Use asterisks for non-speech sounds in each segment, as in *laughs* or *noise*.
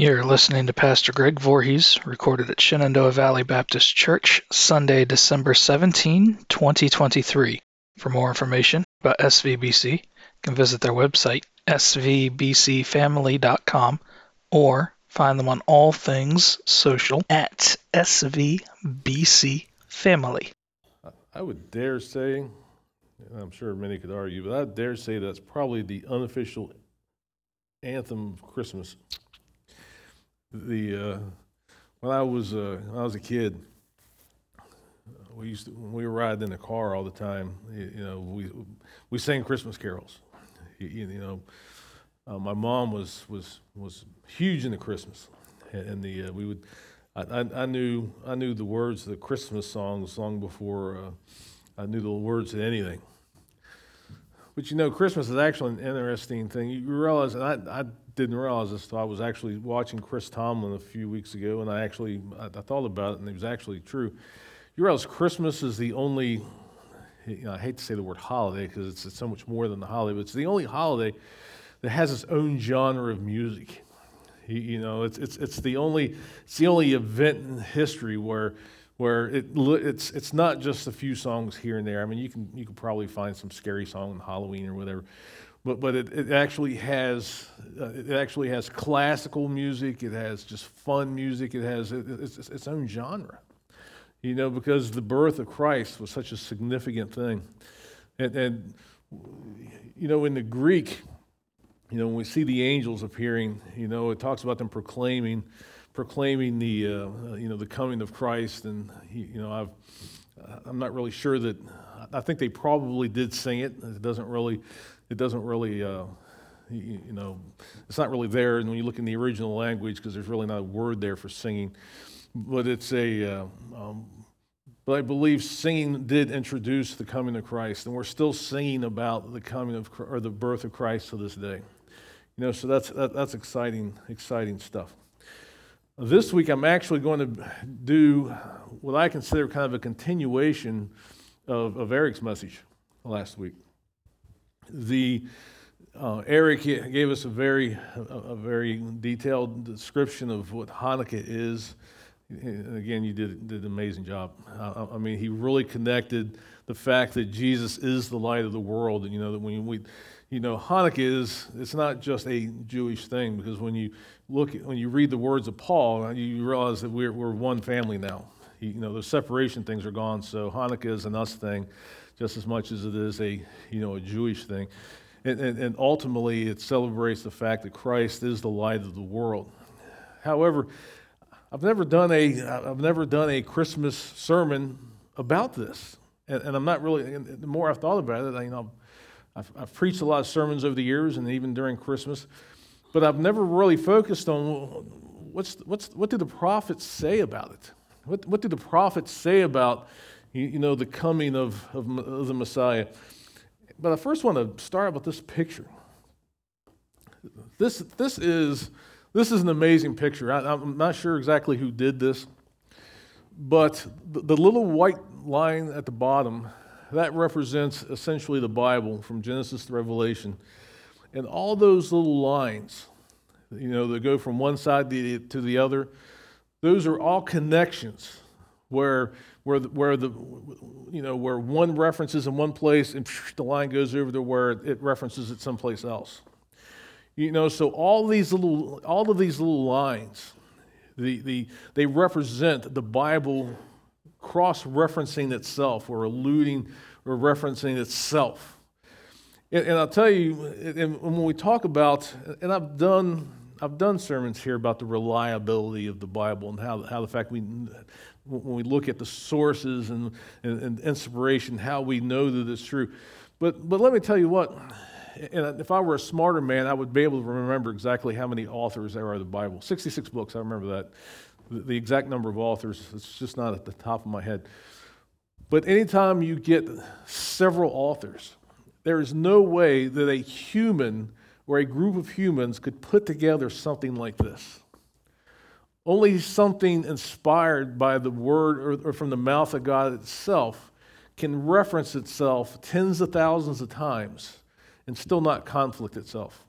You're listening to Pastor Greg Voorhees, recorded at Shenandoah Valley Baptist Church, Sunday, December 17, 2023. For more information about SVBC, you can visit their website, svbcfamily.com, or find them on all things social at svbcfamily. I would dare say, I'm sure many could argue, but I dare say that's probably the unofficial anthem of Christmas the uh, when I was uh, when I was a kid, we used to when we were riding in the car all the time. You, know, we we sang Christmas carols. You, you know, uh, my mom was was was huge into Christmas, and the uh, we would. I, I, knew I knew the words of the Christmas songs long before uh, I knew the words to anything. But you know, Christmas is actually an interesting thing. You realize, and I, I didn't realize this. I was actually watching Chris Tomlin a few weeks ago, and I actually I, I thought about it, and it was actually true. You realize Christmas is the only. You know, I hate to say the word holiday because it's, it's so much more than the holiday, but it's the only holiday that has its own genre of music. You, you know, it's, it's, it's, the only, it's the only event in history where, where it, it's, it's not just a few songs here and there. I mean, you can, you can probably find some scary song on Halloween or whatever, but but it, it actually has uh, it actually has classical music. It has just fun music. It has it, it's, it's its own genre, you know, because the birth of Christ was such a significant thing, and, and you know in the Greek, you know when we see the angels appearing, you know it talks about them proclaiming proclaiming the uh, you know the coming of Christ, and he, you know I've I'm not really sure that I think they probably did sing it. It doesn't really it doesn't really, uh, you, know, it's not really there. And when you look in the original language, because there's really not a word there for singing, but it's a, uh, um, but I believe singing did introduce the coming of Christ, and we're still singing about the coming of or the birth of Christ to this day. You know, so that's that, that's exciting, exciting stuff. This week, I'm actually going to do what I consider kind of a continuation of, of Eric's message last week the uh, Eric gave us a very, a, very detailed description of what Hanukkah is. Again, you did, did an amazing job. I, I, mean, he really connected the fact that Jesus is the light of the world. And, you know, that when we, you know, Hanukkah is, it's not just a Jewish thing because when you look, when you read the words of Paul, you realize that we're, we're one family now. You know, the separation things are gone. So Hanukkah is an us thing just as much as it is a, you know, a Jewish thing. And, and, and ultimately, it celebrates the fact that Christ is the light of the world. However, I've never done a, I've never done a Christmas sermon about this. And, and I'm not really, the more I've thought about it, I, you know, I've, I've preached a lot of sermons over the years and even during Christmas, but I've never really focused on what's, what's, what do the prophets say about it? What, what do the prophets say about you, you know, the coming of, of, of the Messiah. But I first want to start with this picture. This, this, is, this is an amazing picture. I, am not sure exactly who did this, but the, the little white line at the bottom, that represents essentially the Bible from Genesis to Revelation. And all those little lines, you know, that go from one side to the other, those are all connections where where the, where the you know where one references in one place and the line goes over to where it references it someplace else. You know, so all these little all of these little lines, the, the they represent the Bible cross-referencing itself or alluding or referencing itself. And, and I'll tell you, and when we talk about, and I've done I've done sermons here about the reliability of the Bible and how, how the fact we when we look at the sources and, and, and, inspiration, how we know that it's true. But, but let me tell you what, and if I were a smarter man, I would be able to remember exactly how many authors there are in the Bible. 66 books, I remember that. The, the exact number of authors, it's just not at the top of my head. But anytime you get several authors, there is no way that a human or a group of humans could put together something like this. Only something inspired by the word or, or, from the mouth of God itself can reference itself tens of thousands of times and still not conflict itself.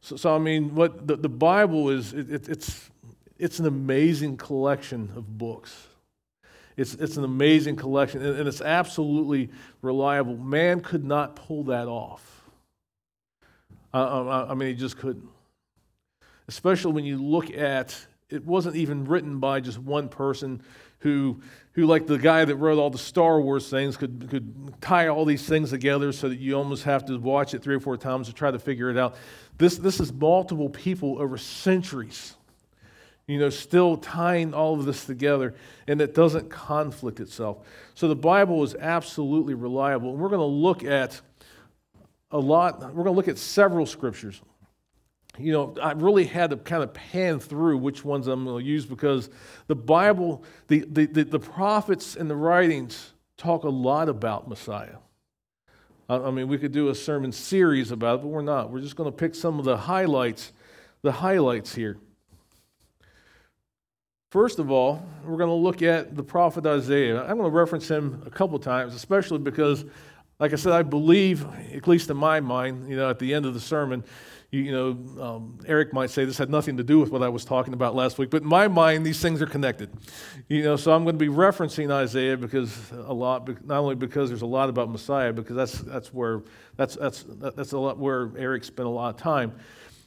So, so I mean, what the, the Bible is, it, it, it's, it's an amazing collection of books. It's, it's an amazing collection, and, and it's absolutely reliable. Man could not pull that off. Uh, I mean, he just couldn't. Especially when you look at it wasn't even written by just one person who, who like the guy that wrote all the Star Wars things, could, could tie all these things together so that you almost have to watch it three or four times to try to figure it out. This, this is multiple people over centuries, you know, still tying all of this together, and it doesn't conflict itself. So the Bible is absolutely reliable. And we're going to look at a lot, we're going to look at several scriptures you know, I really had to kind of pan through which ones I'm going to use because the Bible, the, the, the, the prophets and the writings talk a lot about Messiah. I, mean, we could do a sermon series about it, but we're not. We're just going to pick some of the highlights, the highlights here. First of all, we're going to look at the prophet Isaiah. I'm going to reference him a couple times, especially because, like I said, I believe, at least in my mind, you know, at the end of the sermon, you, you know, um, Eric might say this had nothing to do with what I was talking about last week, but in my mind, these things are connected. You know, so I'm going to be referencing Isaiah because a lot, not only because there's a lot about Messiah, because that's that's where that's that's that's a lot where Eric spent a lot of time.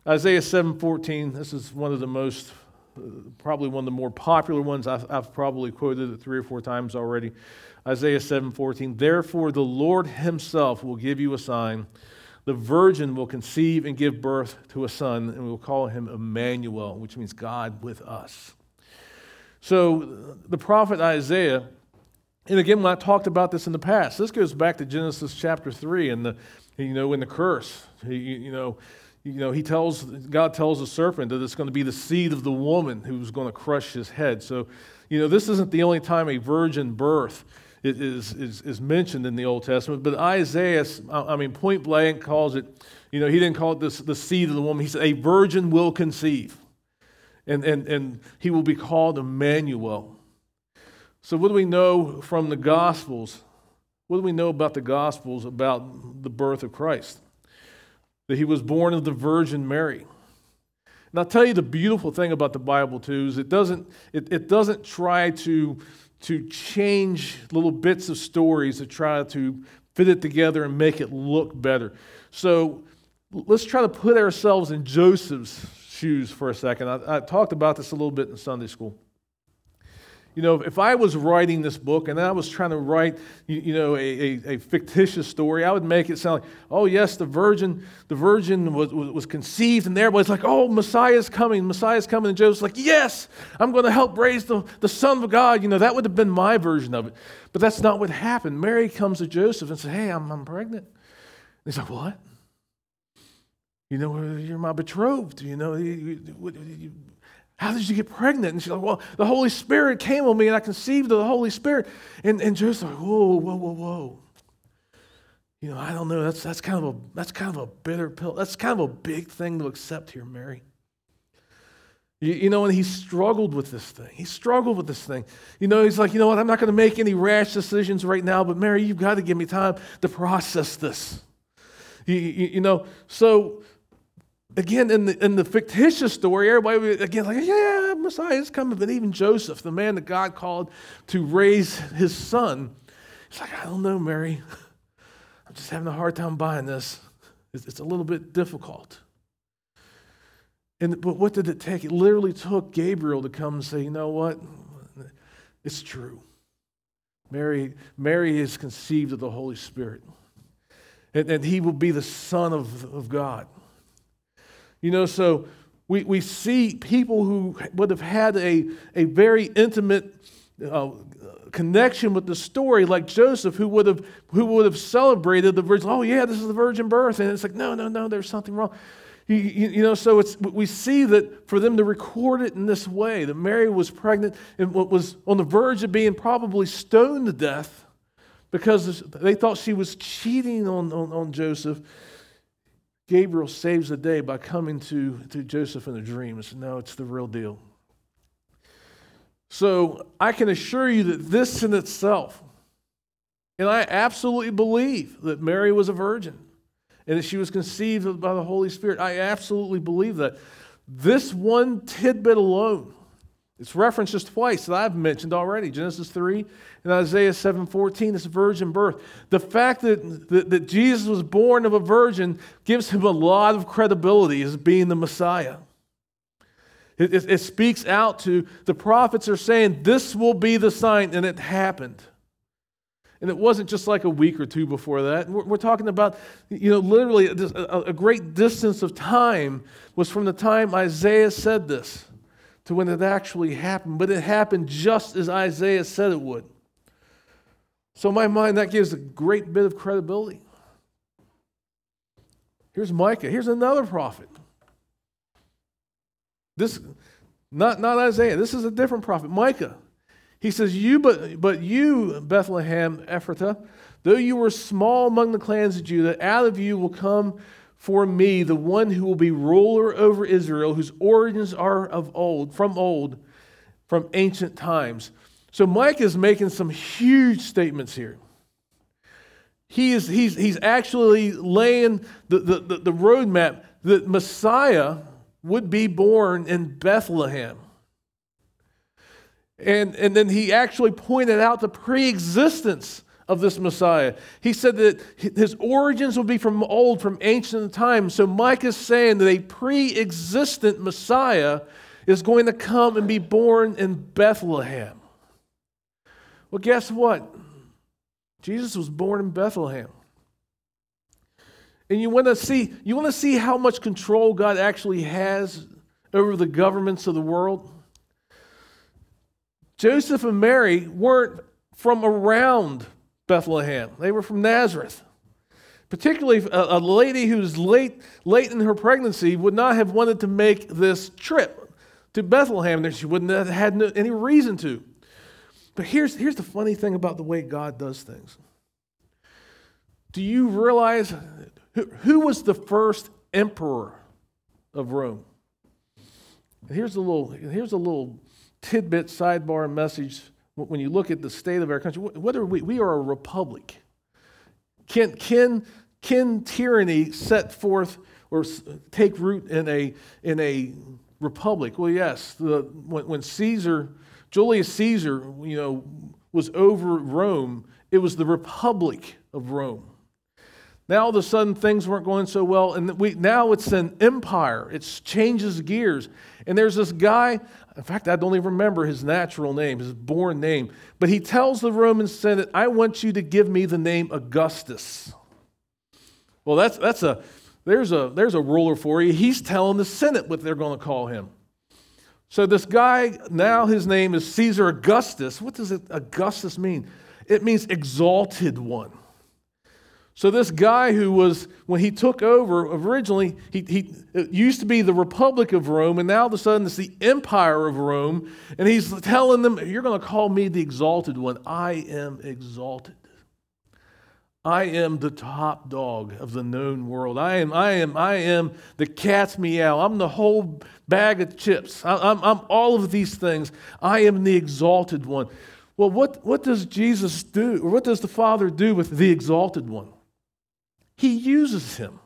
Isaiah 7:14. This is one of the most, uh, probably one of the more popular ones. I've, I've probably quoted it three or four times already. Isaiah 7:14. Therefore, the Lord Himself will give you a sign the virgin will conceive and give birth to a son, and we will call him Emmanuel, which means God with us. So the prophet Isaiah, and again, when I talked about this in the past, this goes back to Genesis chapter 3 and the, you know, in the curse. He, you know, you know, he tells, God tells the serpent that it's going to be the seed of the woman who's going to crush his head. So, you know, this isn't the only time a virgin birth is, is, is mentioned in the Old Testament. But Isaiah, I mean, point blank calls it, you know, he didn't call it this, the seed of the woman. He said, a virgin will conceive. And, and, and he will be called Emmanuel. So, what do we know from the Gospels? What do we know about the Gospels about the birth of Christ? That he was born of the Virgin Mary. And I'll tell you the beautiful thing about the Bible, too, is it doesn't, it, it doesn't try to to change little bits of stories to try to fit it together and make it look better. So let's try to put ourselves in Joseph's shoes for a second. I, I talked about this a little bit in Sunday school. You know, if I was writing this book and I was trying to write, you, you know, a, a, a, fictitious story, I would make it sound like, oh yes, the virgin, the virgin was, was, was conceived, and everybody's like, oh, Messiah's coming, Messiah's coming, and Joseph's like, yes, I'm going to help raise the, the Son of God. You know, that would have been my version of it. But that's not what happened. Mary comes to Joseph and says, hey, I'm, I'm pregnant. And he's like, what? You know, you're my betrothed. You know, you, you, how did you get pregnant? And she's like, Well, the Holy Spirit came on me and I conceived of the Holy Spirit. And, and Joseph's like, Whoa, whoa, whoa, whoa. You know, I don't know. That's, that's, kind of a, that's kind of a bitter pill. That's kind of a big thing to accept here, Mary. You, you know, and he struggled with this thing. He struggled with this thing. You know, he's like, you know what? I'm not going to make any rash decisions right now, but Mary, you've got to give me time to process this. You, you, you know, so again, in the, in the fictitious story, everybody, again, like, yeah, Messiah is coming. But even Joseph, the man that God called to raise his son, he's like, I don't know, Mary. *laughs* I'm just having a hard time buying this. It's, it's a little bit difficult. And, but what did it take? It literally took Gabriel to come and say, you know what? It's true. Mary, Mary is conceived of the Holy Spirit. And, and he will be the Son of, of God. You know, so we, we see people who would have had a, a very intimate uh, connection with the story, like Joseph, who would have who would have celebrated the virgin. Oh yeah, this is the virgin birth, and it's like no, no, no, there's something wrong. You, you, you, know, so it's we see that for them to record it in this way, that Mary was pregnant and was on the verge of being probably stoned to death because they thought she was cheating on, on, on Joseph. Gabriel saves the day by coming to, to Joseph in a dream and said, No, it's the real deal. So I can assure you that this in itself, and I absolutely believe that Mary was a virgin. and that she was conceived by the Holy Spirit. I absolutely believe that. This one tidbit alone, it's referenced just twice that I've mentioned already Genesis 3 and Isaiah 7:14, this virgin birth. The fact that, that, that Jesus was born of a virgin gives him a lot of credibility as being the Messiah. It, it, it, speaks out to the prophets are saying, This will be the sign, and it happened. And it wasn't just like a week or two before that. We're, we're talking about, you know, literally a, a great distance of time was from the time Isaiah said this to when it actually happened. But it happened just as Isaiah said it would. So, in my mind, that gives a great bit of credibility. Here's Micah. Here's another prophet. This, not, not Isaiah. This is a different prophet, Micah. He says, "You, but but you, Bethlehem Ephrathah, though you were small among the clans of Judah, out of you will come for me the one who will be ruler over Israel, whose origins are of old, from old, from ancient times." So Micah is making some huge statements here. He is, he's, he's actually laying the, the, the, the roadmap that Messiah would be born in Bethlehem. And, and then he actually pointed out the pre existence of this Messiah. He said that his origins will be from old, from ancient times. So Micah is saying that a pre existent Messiah is going to come and be born in Bethlehem. Well, guess what? Jesus was born in Bethlehem. And you want to see you want to see how much control God actually has over the governments of the world? Joseph and Mary weren't from around Bethlehem. They were from Nazareth. Particularly a, a lady who's late late in her pregnancy would not have wanted to make this trip to Bethlehem. She wouldn't have had no, any reason to. But here's, here's the funny thing about the way God does things. Do you realize who, who was the first emperor of Rome? here's a little, here's a little tidbit sidebar message when you look at the state of our country. Are we? We are a republic. Can, can, can tyranny set forth or take root in a, in a republic? Well, yes. The, when, when Caesar, Julius Caesar, you know, was over Rome, it was the republic of Rome. Now all of a sudden things weren't going so well, and we, now it's an empire. It changes gears. And there's this guy, in fact, I don't even remember his natural name, his born name, but he tells the Roman Senate, I want you to give me the name Augustus. Well, that's, that's a, there's a, there's a ruler for you. He's telling the Senate what they're going to call him. So this guy, now his name is Caesar Augustus. What does it, Augustus mean? It means exalted one. So, this guy who was, when he took over, originally, he, he, used to be the Republic of Rome, and now all of a sudden it's the Empire of Rome. And he's telling them, You're going to call me the exalted one. I am exalted. I am the top dog of the known world. I am, I am, I am the cat's meow. I'm the whole bag of chips. I, I'm, I'm all of these things. I am the exalted one. Well, what, what does Jesus do, or what does the Father do with the exalted one? He uses him.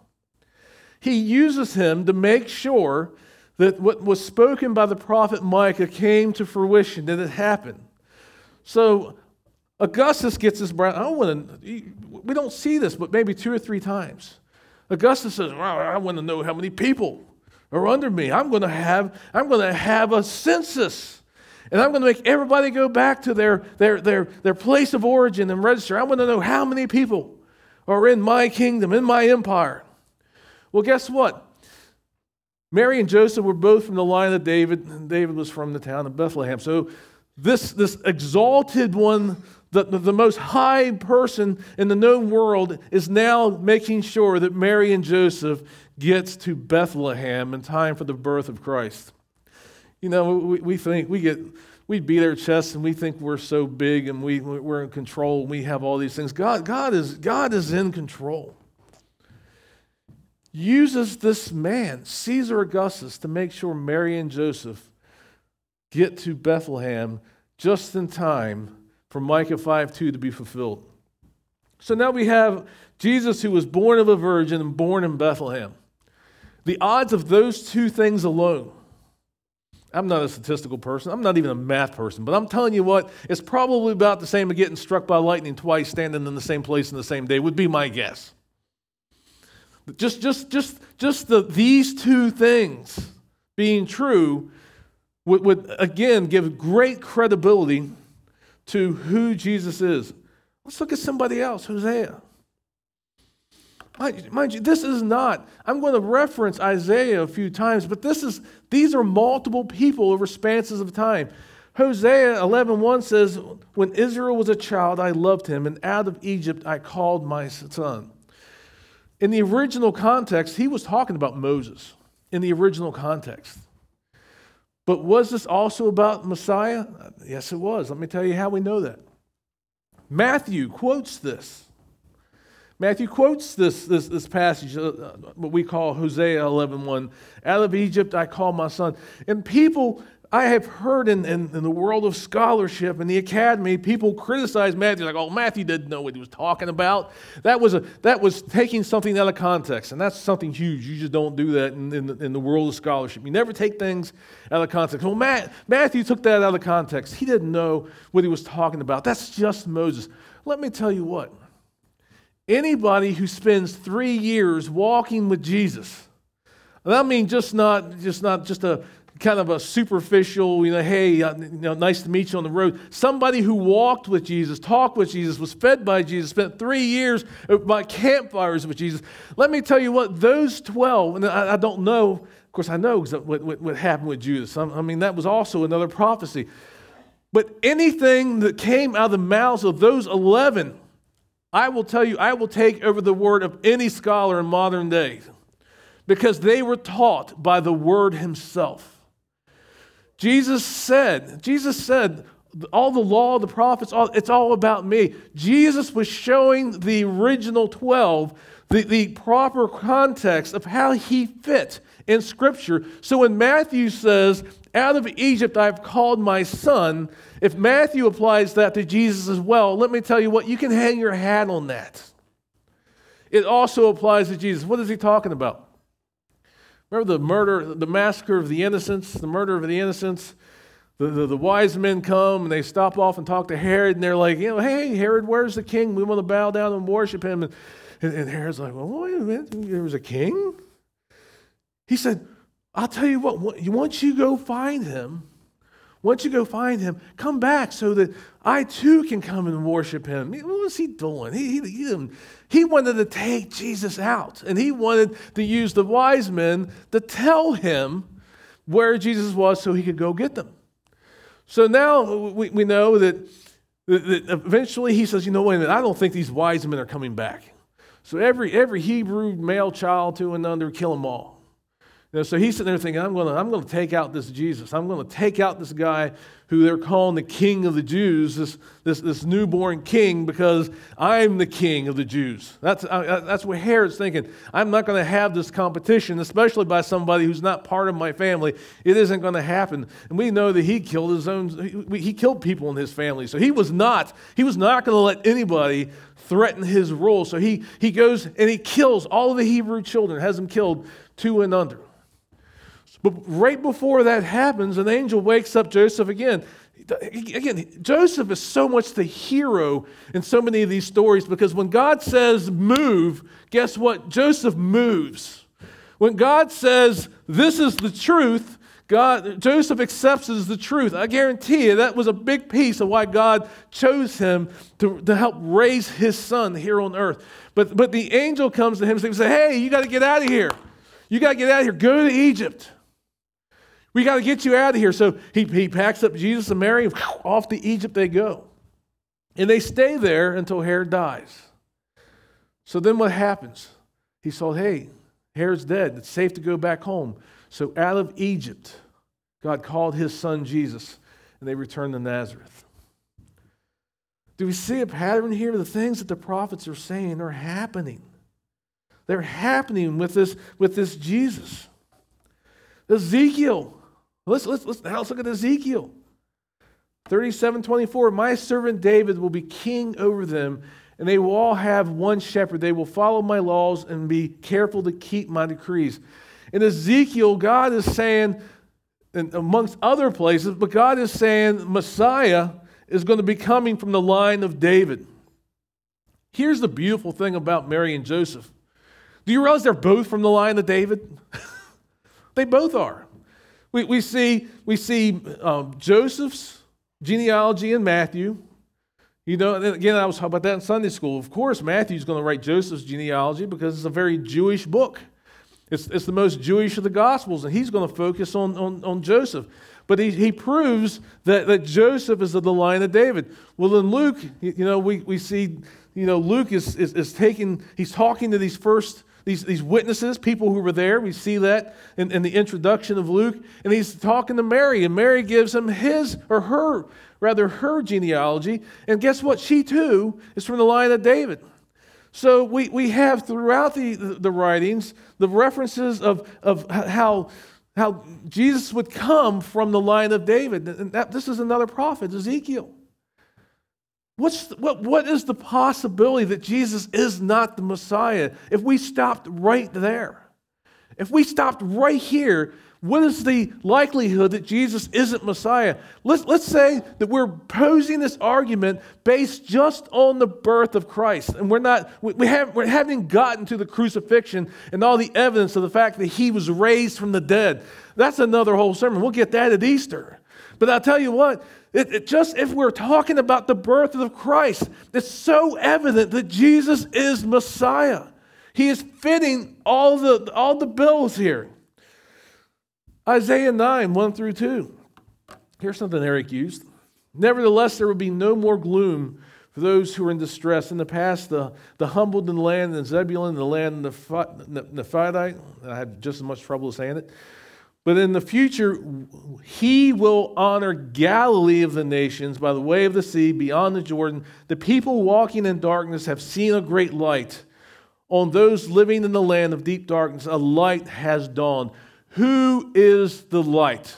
He uses him to make sure that what was spoken by the prophet Micah came to fruition, that it happened. So Augustus gets his breath. I don't want to, we don't see this, but maybe two or three times. Augustus says, I want to know how many people are under me. I'm going to have, I'm going to have a census. And I'm going to make everybody go back to their, their, their, their place of origin and register. I want to know how many people are in my kingdom, in my empire. Well, guess what? Mary and Joseph were both from the line of David, and David was from the town of Bethlehem. So, this, this exalted one, the, the, the most high person in the known world, is now making sure that Mary and Joseph gets to Bethlehem in time for the birth of Christ. You know, we, we think we get we beat our chests and we think we're so big and we, we're in control and we have all these things. God, God, is, God is in control. Uses this man, Caesar Augustus, to make sure Mary and Joseph get to Bethlehem just in time for Micah 5 2 to be fulfilled. So now we have Jesus who was born of a virgin and born in Bethlehem. The odds of those two things alone. I'm not a statistical person. I'm not even a math person, but I'm telling you what, it's probably about the same as getting struck by lightning twice standing in the same place in the same day, would be my guess. Just, just, just, just the, these two things being true would, would again give great credibility to who Jesus is. Let's look at somebody else, Hosea. Mind you, this is not, I'm going to reference Isaiah a few times, but this is, these are multiple people over spanses of time. Hosea 11.1 says, When Israel was a child, I loved him, and out of Egypt I called my son. In the original context, he was talking about Moses in the original context. But was this also about Messiah? Yes, it was. Let me tell you how we know that. Matthew quotes this. Matthew quotes this, this, this passage, uh, what we call Hosea 11.1. 1, Out of Egypt I call my son. And people I have heard in, in, in, the world of scholarship and the academy, people criticize Matthew like, oh, Matthew didn't know what he was talking about. That was, a, that was taking something out of context, and that's something huge. You just don't do that in, in, the, in the world of scholarship. You never take things out of context. Well, Matt, Matthew took that out of context. He didn't know what he was talking about. That's just Moses. Let me tell you what. Anybody who spends three years walking with Jesus, and I mean just not just not just a kind of a superficial, you know, hey, uh, you know, nice to meet you on the road. Somebody who walked with Jesus, talked with Jesus, was fed by Jesus, spent three years by campfires with Jesus. Let me tell you what, those 12, and I, I don't know, of course, I know what, what, what happened with Judas. I, I mean, that was also another prophecy. But anything that came out of the mouths of those 11, I will tell you, I will take over the word of any scholar in modern days because they were taught by the word himself. Jesus said, Jesus said, all the law, the prophets, all, it's all about me. Jesus was showing the original 12 the, the proper context of how he fit in Scripture. So when Matthew says, Out of Egypt I've called my son, if Matthew applies that to Jesus as well, let me tell you what, you can hang your hat on that. It also applies to Jesus. What is he talking about? Remember the murder, the massacre of the innocents, the murder of the innocents? The, the, the, wise men come and they stop off and talk to Herod, and they're like, you know, hey, Herod, where's the king? We want to bow down and worship him. And, and, and Herod's like, well, wait a minute, there was a king? He said, I'll tell you what, once you go find him, once you go find him, come back so that I too can come and worship him. What was he doing? He, he, he, wanted to take Jesus out, and he wanted to use the wise men to tell him where Jesus was so he could go get them. So now we, we know that, that eventually he says, You know, wait a minute, I don't think these wise men are coming back. So every, every Hebrew male child two and under, kill them all. Know, so he's sitting there thinking, I'm going to I'm going to take out this Jesus. I'm going to take out this guy who they're calling the king of the Jews, this, this, this newborn king, because I'm the king of the Jews. That's, uh, that's what Herod's thinking. I'm not going to have this competition, especially by somebody who's not part of my family. It isn't going to happen. And we know that he killed his own, he, he killed people in his family. So he was not, he was not going to let anybody threaten his rule. So he, he goes and he kills all the Hebrew children, has them killed two and under. But right before that happens, an angel wakes up Joseph again. Again, Joseph is so much the hero in so many of these stories because when God says move, guess what? Joseph moves. When God says this is the truth, God, Joseph accepts as the truth. I guarantee you that was a big piece of why God chose him to, to help raise his son here on earth. But, but the angel comes to him and says, Hey, you got to get out of here. You got to get out of here. Go to Egypt. We got to get you out of here. So he, he packs up Jesus and Mary, *sniffs* off to Egypt they go. And they stay there until Herod dies. So then what happens? He saw, hey, Herod's dead. It's safe to go back home. So out of Egypt, God called his son Jesus, and they returned to Nazareth. Do we see a pattern here? The things that the prophets are saying are happening. They're happening with this, with this Jesus. Ezekiel Let's, let's, let's, now let's look at Ezekiel. 37 24. My servant David will be king over them, and they will all have one shepherd. They will follow my laws and be careful to keep my decrees. In Ezekiel, God is saying, and amongst other places, but God is saying Messiah is going to be coming from the line of David. Here's the beautiful thing about Mary and Joseph. Do you realize they're both from the line of David? *laughs* they both are. We, we see, we see um, Joseph's genealogy in Matthew. You know, again, I was talking about that in Sunday school. Of course, Matthew's going to write Joseph's genealogy because it's a very Jewish book. It's, it's the most Jewish of the Gospels, and he's going to focus on, on, on Joseph. But he, he proves that, that Joseph is of the line of David. Well, in Luke, you know, we, we see, you know, Luke is, is, is taking, he's talking to these first, these, these witnesses, people who were there. We see that in, in the introduction of Luke. And he's talking to Mary, and Mary gives him his or her, rather her genealogy. And guess what? She too is from the line of David. So we, we have throughout the, the, writings the references of, of how, how Jesus would come from the line of David. And that, this is another prophet, Ezekiel. What's, what, what is the possibility that Jesus is not the Messiah if we stopped right there? If we stopped right here what is the likelihood that Jesus isn't Messiah? Let's, let's say that we're posing this argument based just on the birth of Christ. And we're not, we, we, have, we haven't gotten to the crucifixion and all the evidence of the fact that he was raised from the dead. That's another whole sermon. We'll get that at Easter. But I'll tell you what, it, it just if we're talking about the birth of Christ, it's so evident that Jesus is Messiah. He is fitting all the, all the bills here. Isaiah 9, 1 through 2. Here's something Eric used. Nevertheless, there will be no more gloom for those who are in distress. In the past, the, the humbled in the land and Zebulun, the land of Nephiite, I had just as much trouble saying it. But in the future, he will honor Galilee of the nations by the way of the sea beyond the Jordan. The people walking in darkness have seen a great light. On those living in the land of deep darkness, a light has dawned. Who is the light?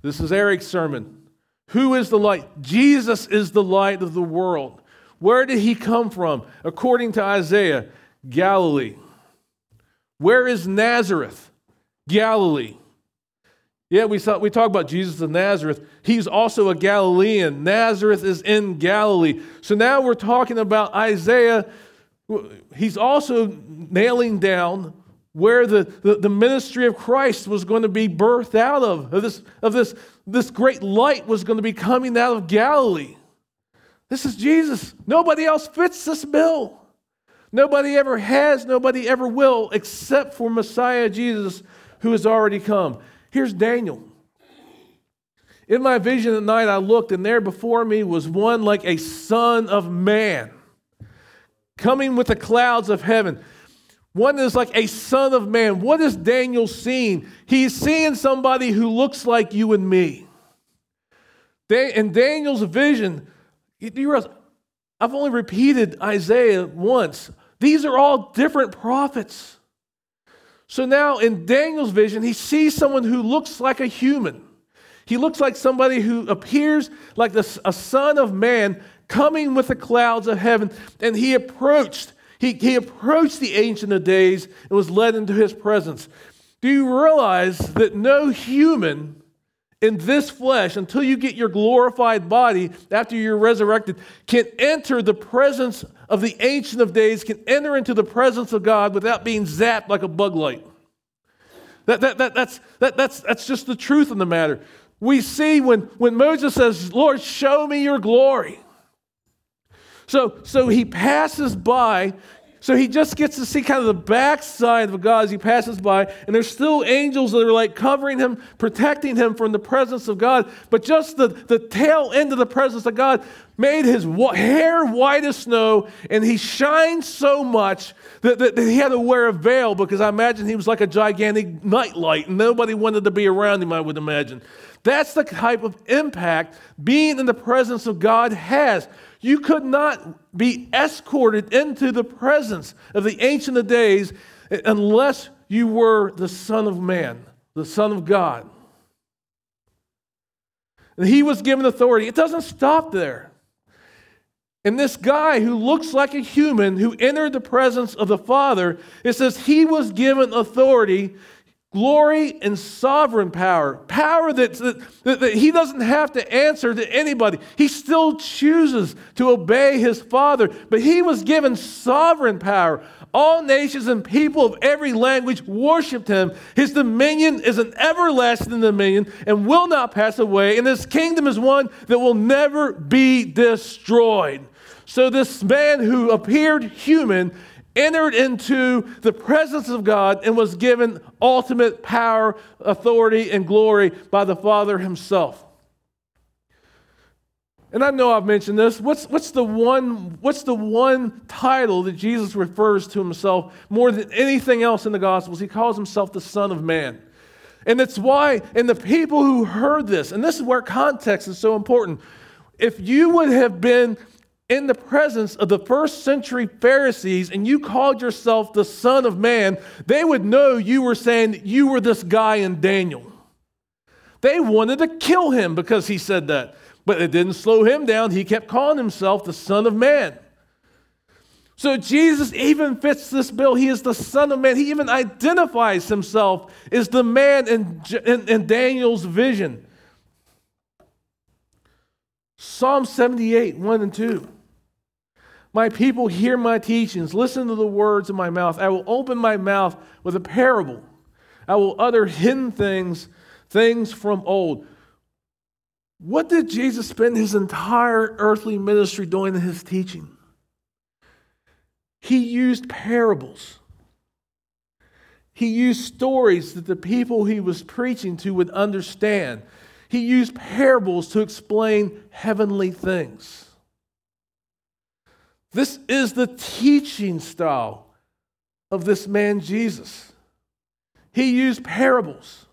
This is Eric's sermon. Who is the light? Jesus is the light of the world. Where did he come from? According to Isaiah, Galilee. Where is Nazareth? Galilee. Yeah, we, saw, we talk about Jesus of Nazareth. He's also a Galilean. Nazareth is in Galilee. So now we're talking about Isaiah. He's also nailing down where the, the, the, ministry of Christ was going to be birthed out of, of, this, of this, this great light was going to be coming out of Galilee. This is Jesus. Nobody else fits this bill. Nobody ever has, nobody ever will, except for Messiah Jesus, who has already come. Here's Daniel. In my vision at night, I looked, and there before me was one like a son of man, coming with the clouds of heaven. One is like a son of man. What is Daniel seeing? He's seeing somebody who looks like you and me. In Daniel's vision, you realize I've only repeated Isaiah once. These are all different prophets. So now in Daniel's vision, he sees someone who looks like a human. He looks like somebody who appears like a son of man coming with the clouds of heaven. And he approached he, he approached the Ancient of Days and was led into his presence. Do you realize that no human in this flesh, until you get your glorified body after you're resurrected, can enter the presence of the Ancient of Days, can enter into the presence of God without being zapped like a bug light? That, that, that, that's, that, that's, that's just the truth of the matter. We see when, when Moses says, Lord, show me your glory. So, so he passes by so he just gets to see kind of the backside of God as he passes by, and there's still angels that are like covering him, protecting him from the presence of God. But just the, the tail end of the presence of God made his hair white as snow, and he shined so much that, that, that he had to wear a veil because I imagine he was like a gigantic nightlight, and nobody wanted to be around him, I would imagine. That's the type of impact being in the presence of God has. You could not be escorted into the presence of the Ancient of Days unless you were the Son of Man, the Son of God. And he was given authority. It doesn't stop there. And this guy who looks like a human who entered the presence of the Father, it says he was given authority, glory, and sovereign power. Power that, that, that, he doesn't have to answer to anybody. He still chooses to obey his Father, but he was given sovereign power. All nations and people of every language worshiped him. His dominion is an everlasting dominion and will not pass away, and his kingdom is one that will never be destroyed. So, this man who appeared human entered into the presence of God and was given ultimate power, authority, and glory by the Father himself. And I know I've mentioned this. What's, what's, the one, what's the one title that Jesus refers to himself more than anything else in the Gospels? He calls himself the Son of Man. And it's why, and the people who heard this, and this is where context is so important. If you would have been in the presence of the first century Pharisees and you called yourself the Son of Man, they would know you were saying you were this guy in Daniel. They wanted to kill him because he said that. But it didn't slow him down. He kept calling himself the Son of Man. So Jesus even fits this bill. He is the Son of Man. He even identifies himself as the man in, in, in Daniel's vision. Psalm 78, 1 and 2. My people hear my teachings, listen to the words of my mouth. I will open my mouth with a parable. I will utter hidden things, things from old. What did Jesus spend his entire earthly ministry doing in his teaching? He used parables. He used stories that the people he was preaching to would understand. He used parables to explain heavenly things. This is the teaching style of this man Jesus. He used parables.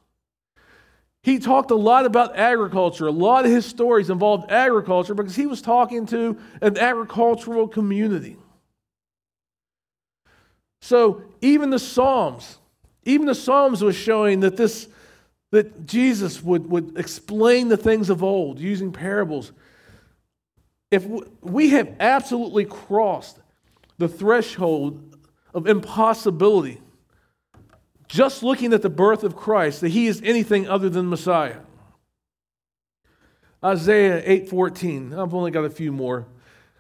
He talked a lot about agriculture. A lot of his stories involved agriculture because he was talking to an agricultural community. So even the Psalms, even the Psalms was showing that this that Jesus would, would explain the things of old using parables if we have absolutely crossed the threshold of impossibility just looking at the birth of Christ that he is anything other than Messiah. Isaiah 8:14. I've only got a few more.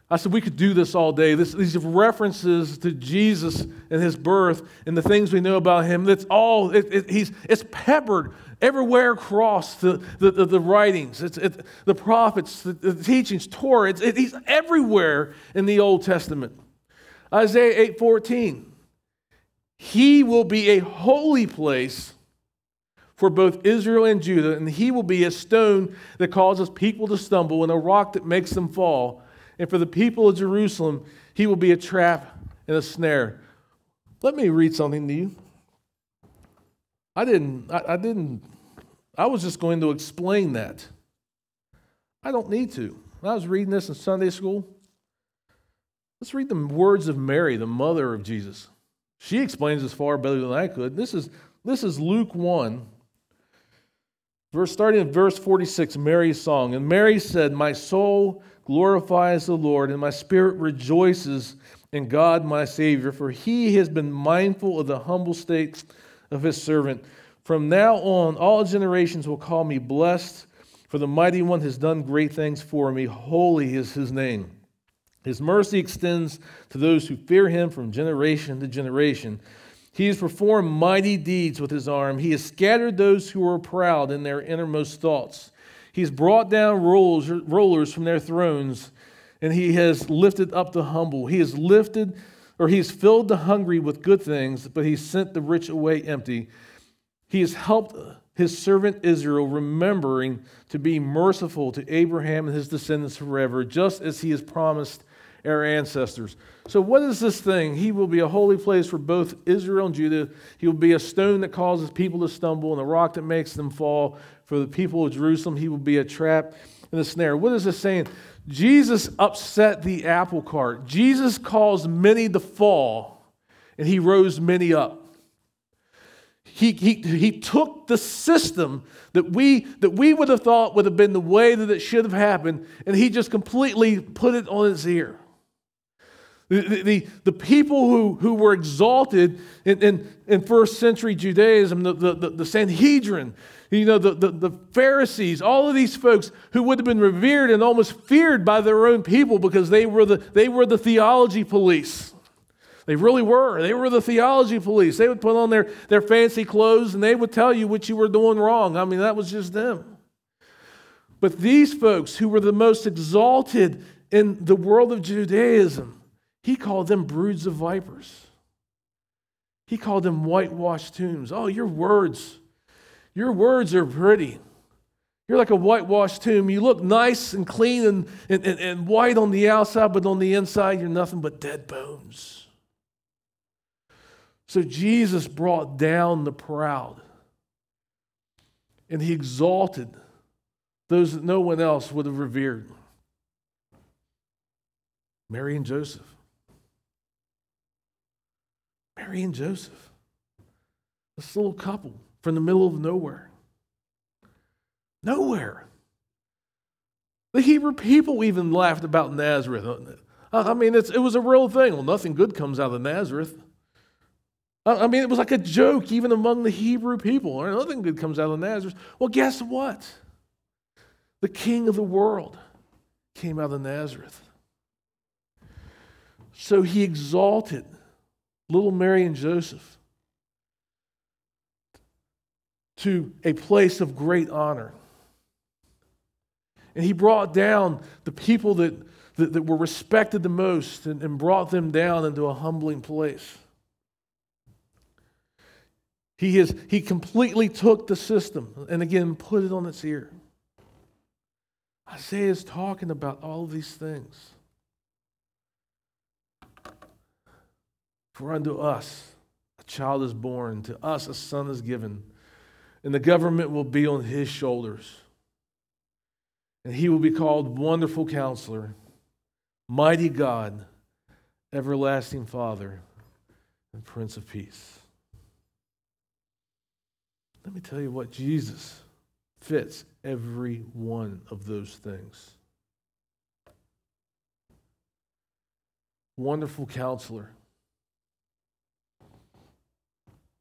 I said we could do this all day. This, these references to Jesus and his birth and the things we know about him, that's all, it, it, he's, it's peppered everywhere across the, the, the, the writings, it's, it, the prophets, the, the teachings, Torah. It's, it, he's everywhere in the Old Testament. Isaiah 8:14. He will be a holy place for both Israel and Judah, and he will be a stone that causes people to stumble and a rock that makes them fall. And for the people of Jerusalem, he will be a trap and a snare. Let me read something to you. I didn't, I, I didn't, I was just going to explain that. I don't need to. When I was reading this in Sunday school, let's read the words of Mary, the mother of Jesus. She explains this far better than I could. This is, this is Luke 1, verse starting at verse 46, Mary's song. And Mary said, My soul glorifies the Lord, and my spirit rejoices in God my Savior, for he has been mindful of the humble state of his servant. From now on, all generations will call me blessed, for the mighty one has done great things for me. Holy is his name. His mercy extends to those who fear him from generation to generation. He has performed mighty deeds with his arm. He has scattered those who are proud in their innermost thoughts. He has brought down rulers, rulers from their thrones, and he has lifted up the humble. He has lifted, or he has filled the hungry with good things, but he sent the rich away empty. He has helped his servant Israel, remembering to be merciful to Abraham and his descendants forever, just as he has promised our ancestors. So, what is this thing? He will be a holy place for both Israel and Judah. He will be a stone that causes people to stumble and a rock that makes them fall. For the people of Jerusalem, he will be a trap and a snare. What is this saying? Jesus upset the apple cart. Jesus caused many to fall, and he rose many up. He, he, he took the system that we, that we would have thought would have been the way that it should have happened, and he just completely put it on its ear. The, the, the people who, who were exalted in, in, in first century Judaism, the, the, the Sanhedrin, you know, the, the, the Pharisees, all of these folks who would have been revered and almost feared by their own people because they were the, they were the theology police. They really were. They were the theology police. They would put on their, their fancy clothes and they would tell you what you were doing wrong. I mean, that was just them. But these folks who were the most exalted in the world of Judaism, he called them broods of vipers. He called them whitewashed tombs. Oh, your words, your words are pretty. You're like a whitewashed tomb. You look nice and clean and, and, and, and white on the outside, but on the inside, you're nothing but dead bones. So Jesus brought down the proud and he exalted those that no one else would have revered Mary and Joseph. Mary and Joseph. This little couple from the middle of nowhere. Nowhere. The Hebrew people even laughed about Nazareth. Uh, uh, I mean, it was a real thing. Well, nothing good comes out of Nazareth. I mean, it was like a joke even among the Hebrew people. Nothing good comes out of Nazareth. Well, guess what? The king of the world came out of Nazareth. So he exalted little Mary and Joseph to a place of great honor. And he brought down the people that, that, that were respected the most and, and brought them down into a humbling place. He, has, he completely took the system and again put it on its ear. Isaiah is talking about all of these things. For unto us a child is born, to us a son is given, and the government will be on his shoulders. And he will be called Wonderful Counselor, Mighty God, Everlasting Father, and Prince of Peace. Let me tell you what Jesus fits every one of those things. Wonderful counselor.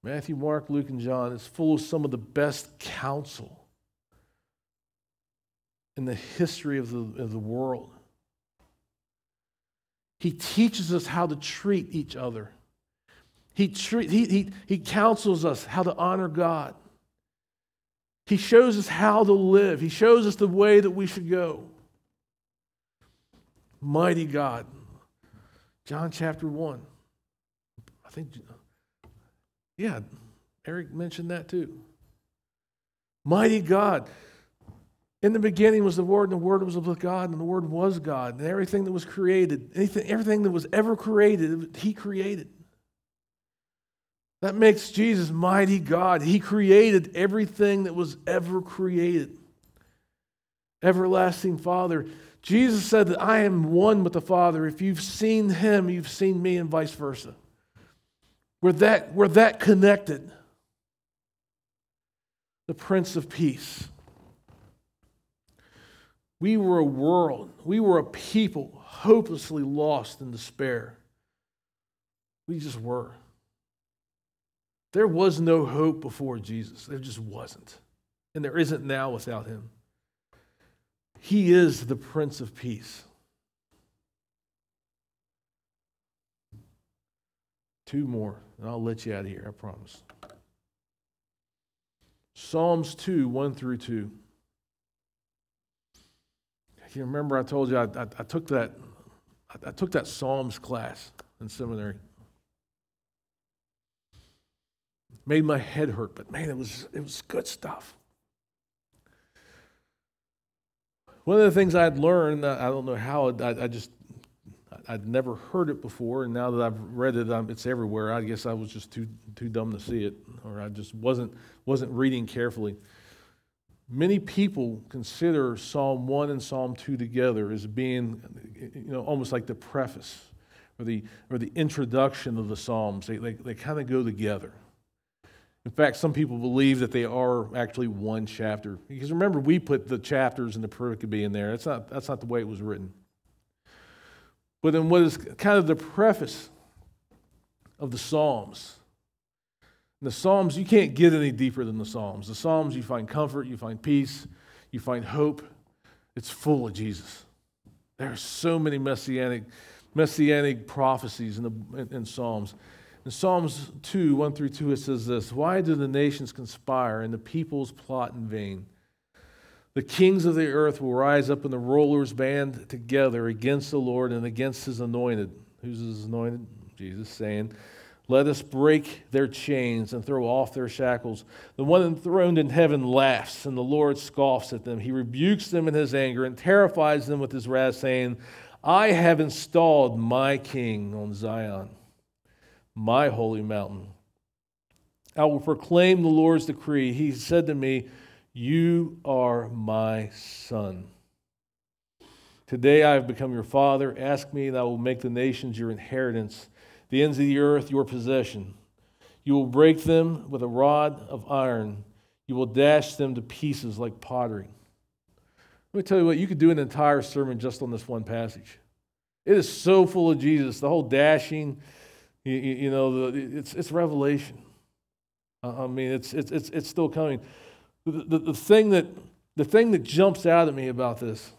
Matthew, Mark, Luke, and John is full of some of the best counsel in the history of the, of the world. He teaches us how to treat each other. He, he, he, he counsels us how to honor God. He shows us how to live, He shows us the way that we should go. Mighty God. John chapter 1. I think, yeah, Eric mentioned that too. Mighty God. In the beginning was the Word, and the Word was with God, and the Word was God. And everything that was created, anything, everything that was ever created, He created. That makes Jesus mighty God. He created everything that was ever created. Everlasting Father. Jesus said that I am one with the Father. If you've seen him, you've seen me, and vice versa. We're that, we're that connected. The Prince of Peace. We were a world, we were a people hopelessly lost in despair. We just were. There was no hope before Jesus. There just wasn't. And there isn't now without him. He is the Prince of Peace. Two more, and I'll let you out of here, I promise. Psalms 2, 1 through 2. You remember I told you I, I, I took that I, I took that Psalms class in seminary. made my head hurt, but man, it was, it was good stuff. One of the things I'd learned, I don't know how, I, I just, I'd never heard it before, and now that I've read it, I'm, it's everywhere. I guess I was just too, too dumb to see it, or I just wasn't, wasn't reading carefully. Many people consider Psalm 1 and Psalm 2 together as being, you know, almost like the preface or the, or the introduction of the Psalms. They, they, they kind of go together. In fact, some people believe that they are actually one chapter. Because remember, we put the chapters and the pericope in there. That's not, that's not the way it was written. But in what is kind of the preface of the Psalms. In the Psalms, you can't get any deeper than the Psalms. The Psalms, you find comfort, you find peace, you find hope. It's full of Jesus. There are so many messianic, messianic prophecies in, the, in, in Psalms. In Psalms 2, 1 through 2, it says this Why do the nations conspire and the peoples plot in vain? The kings of the earth will rise up and the rulers band together against the Lord and against his anointed. Who's his anointed? Jesus saying, Let us break their chains and throw off their shackles. The one enthroned in heaven laughs, and the Lord scoffs at them. He rebukes them in his anger and terrifies them with his wrath, saying, I have installed my king on Zion, my holy mountain. I will proclaim the Lord's decree. He said to me, you are my son. Today I have become your father. Ask me, and I will make the nations your inheritance, the ends of the earth your possession. You will break them with a rod of iron, you will dash them to pieces like pottery. Let me tell you what, you could do an entire sermon just on this one passage. It is so full of Jesus. The whole dashing, you, you know, the, it's, it's revelation. I mean, it's, it's, it's, it's still coming. The, the, thing that, the thing that jumps out at me about this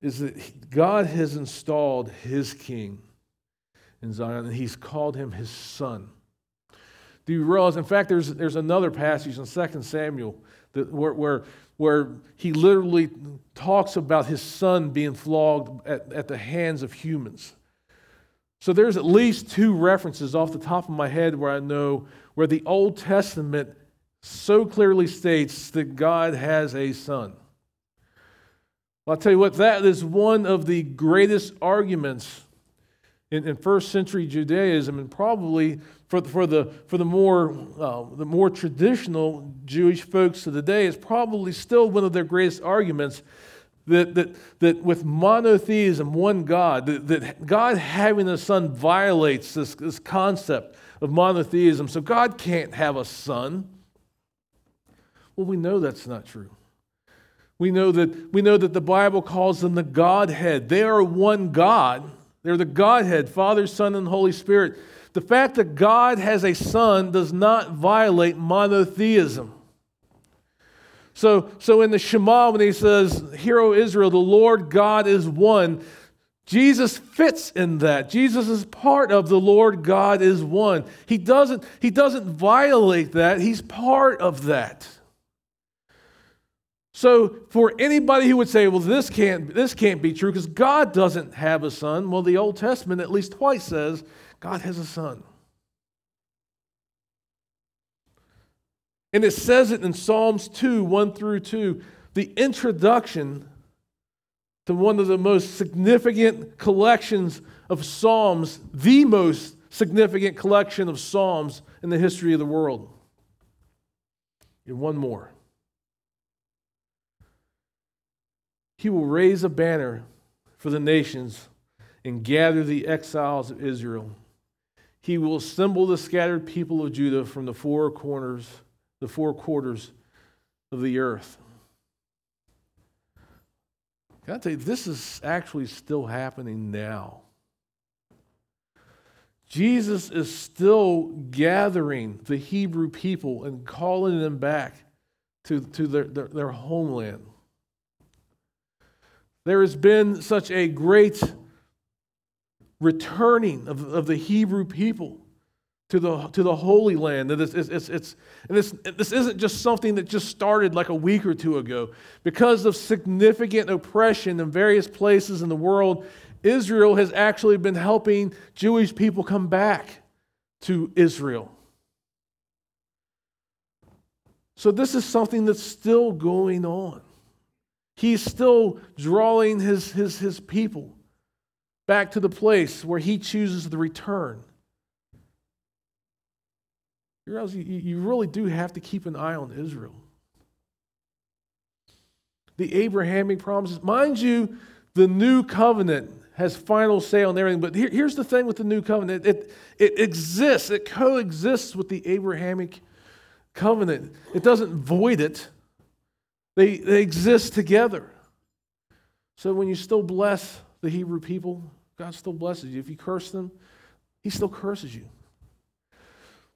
is that God has installed his king in Zion, and he's called him his son. Do you realize? In fact, there's, there's another passage in 2 Samuel that, where, where, where he literally talks about his son being flogged at, at the hands of humans. So there's at least two references off the top of my head where I know where the Old Testament so clearly states that God has a son. Well, I'll tell you what, that is one of the greatest arguments in, in first century Judaism, and probably for, for, the, for the, more, uh, the more traditional Jewish folks of the day, is probably still one of their greatest arguments that, that, that with monotheism, one God, that, that God having a son violates this, this concept of monotheism. So God can't have a son. Well, we know that's not true. We know that, we know that the Bible calls them the Godhead. They are one God. They're the Godhead, Father, Son, and Holy Spirit. The fact that God has a son does not violate monotheism. So, so in the Shema, when he says, Hear, O Israel, the Lord God is one, Jesus fits in that. Jesus is part of the Lord God is one. He doesn't, he doesn't violate that, he's part of that. So for anybody who would say, well, this can't, this can't be true because God doesn't have a son, well, the Old Testament at least twice says God has a son. And it says it in Psalms 2 1 through 2, the introduction to one of the most significant collections of Psalms, the most significant collection of Psalms in the history of the world. And one more. He will raise a banner for the nations and gather the exiles of Israel. He will assemble the scattered people of Judah from the four corners, the four quarters of the earth. Can I tell you, this is actually still happening now. Jesus is still gathering the Hebrew people and calling them back to, to their, their, their homeland. There has been such a great returning of, of the Hebrew people to the, to the Holy Land. That it's, it's, it's, and this, this isn't just something that just started like a week or two ago. Because of significant oppression in various places in the world, Israel has actually been helping Jewish people come back to Israel. So, this is something that's still going on. He's still drawing his, his, his people back to the place where he chooses to return. You realize you, really do have to keep an eye on Israel. The Abrahamic promises. Mind you, the new covenant has final say on everything. But here, here's the thing with the new covenant it, it exists, it coexists with the Abrahamic covenant. It doesn't void it, they, they exist together. So when you still bless the Hebrew people, God still blesses you. If you curse them, He still curses you.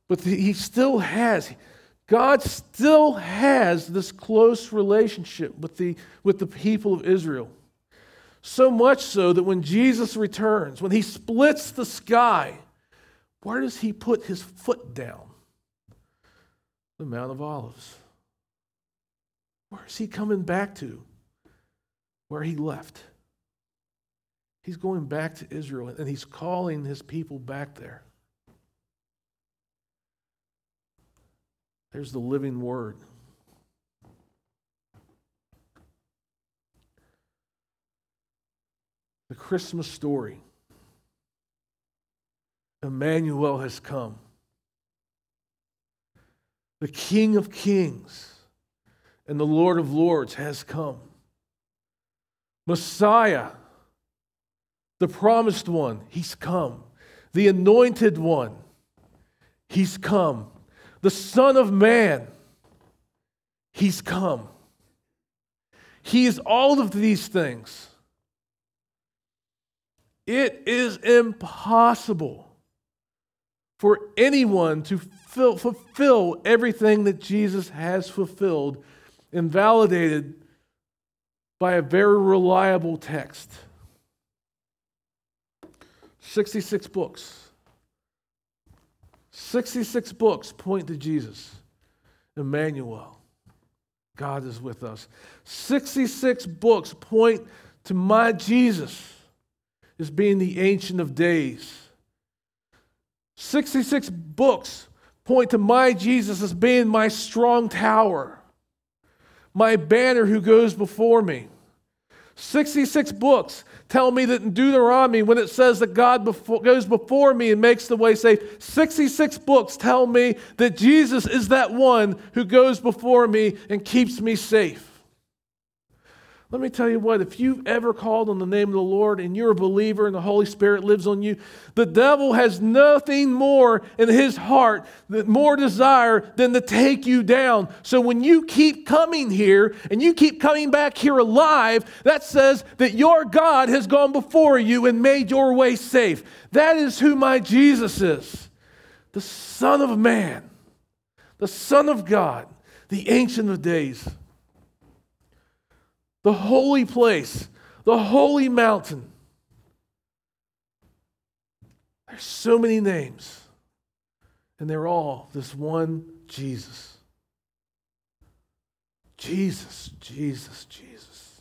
But He still has, God still has this close relationship with the, with the people of Israel. So much so that when Jesus returns, when He splits the sky, where does He put His foot down? The Mount of Olives. Where is He coming back to? Where He left. He's going back to Israel and he's calling his people back there. There's the living word. The Christmas story. Emmanuel has come. The King of Kings and the Lord of Lords has come. Messiah the promised one, he's come. The anointed one, he's come. The Son of Man, he's come. He is all of these things. It is impossible for anyone to fulfill everything that Jesus has fulfilled and validated by a very reliable text. 66 books. 66 books point to Jesus. Emmanuel. God is with us. 66 books point to my Jesus as being the Ancient of Days. 66 books point to my Jesus as being my strong tower, my banner who goes before me. 66 books tell me that in Deuteronomy, when it says that God goes before me and makes the way safe, 66 books tell me that Jesus is that one who goes before me and keeps me safe. Let me tell you what, if you've ever called on the name of the Lord and you're a believer and the Holy Spirit lives on you, the devil has nothing more in his heart, more desire than to take you down. So when you keep coming here and you keep coming back here alive, that says that your God has gone before you and made your way safe. That is who my Jesus is the Son of Man, the Son of God, the Ancient of Days the holy place, the holy mountain. There's so many names, and they're all this one Jesus. Jesus, Jesus, Jesus.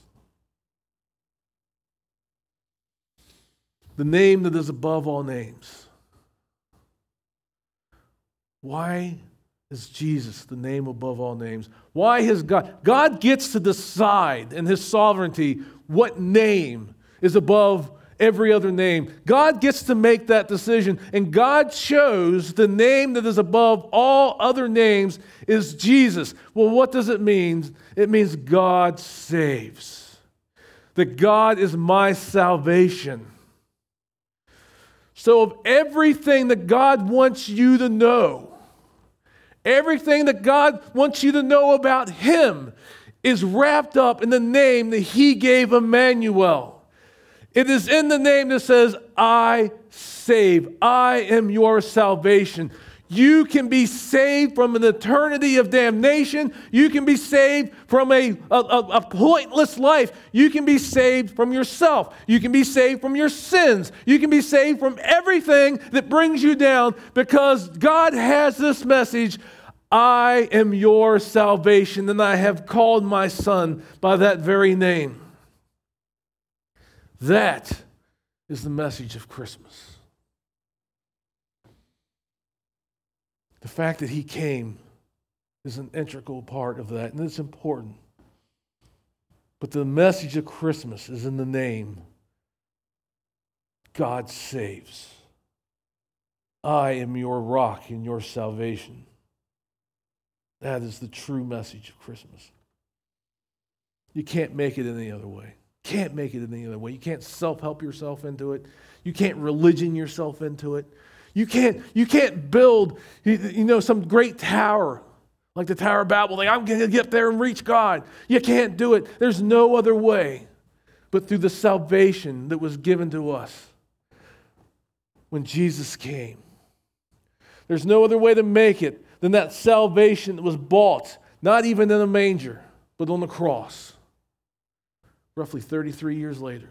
The name that is above all names. Why is Jesus, the name above all names. Why has God? God gets to decide in his sovereignty what name is above every other name. God gets to make that decision, and God chose the name that is above all other names is Jesus. Well, what does it mean? It means God saves. That God is my salvation. So, of everything that God wants you to know, Everything that God wants you to know about Him is wrapped up in the name that He gave Emmanuel. It is in the name that says, I save. I am your salvation. You can be saved from an eternity of damnation. You can be saved from a, a, a, pointless life. You can be saved from yourself. You can be saved from your sins. You can be saved from everything that brings you down because God has this message I am your salvation, and I have called my son by that very name. That is the message of Christmas. The fact that he came is an integral part of that, and it's important. But the message of Christmas is in the name God saves. I am your rock and your salvation. That is the true message of Christmas. You can't make it any other way. Can't make it any other way. You can't self-help yourself into it. You can't religion yourself into it. You can't, you can't build, you know, some great tower like the Tower of Babel. Like, I'm going to get up there and reach God. You can't do it. There's no other way but through the salvation that was given to us when Jesus came. There's no other way to make it than that salvation that was bought, not even in a manger, but on the cross, roughly 33 years later.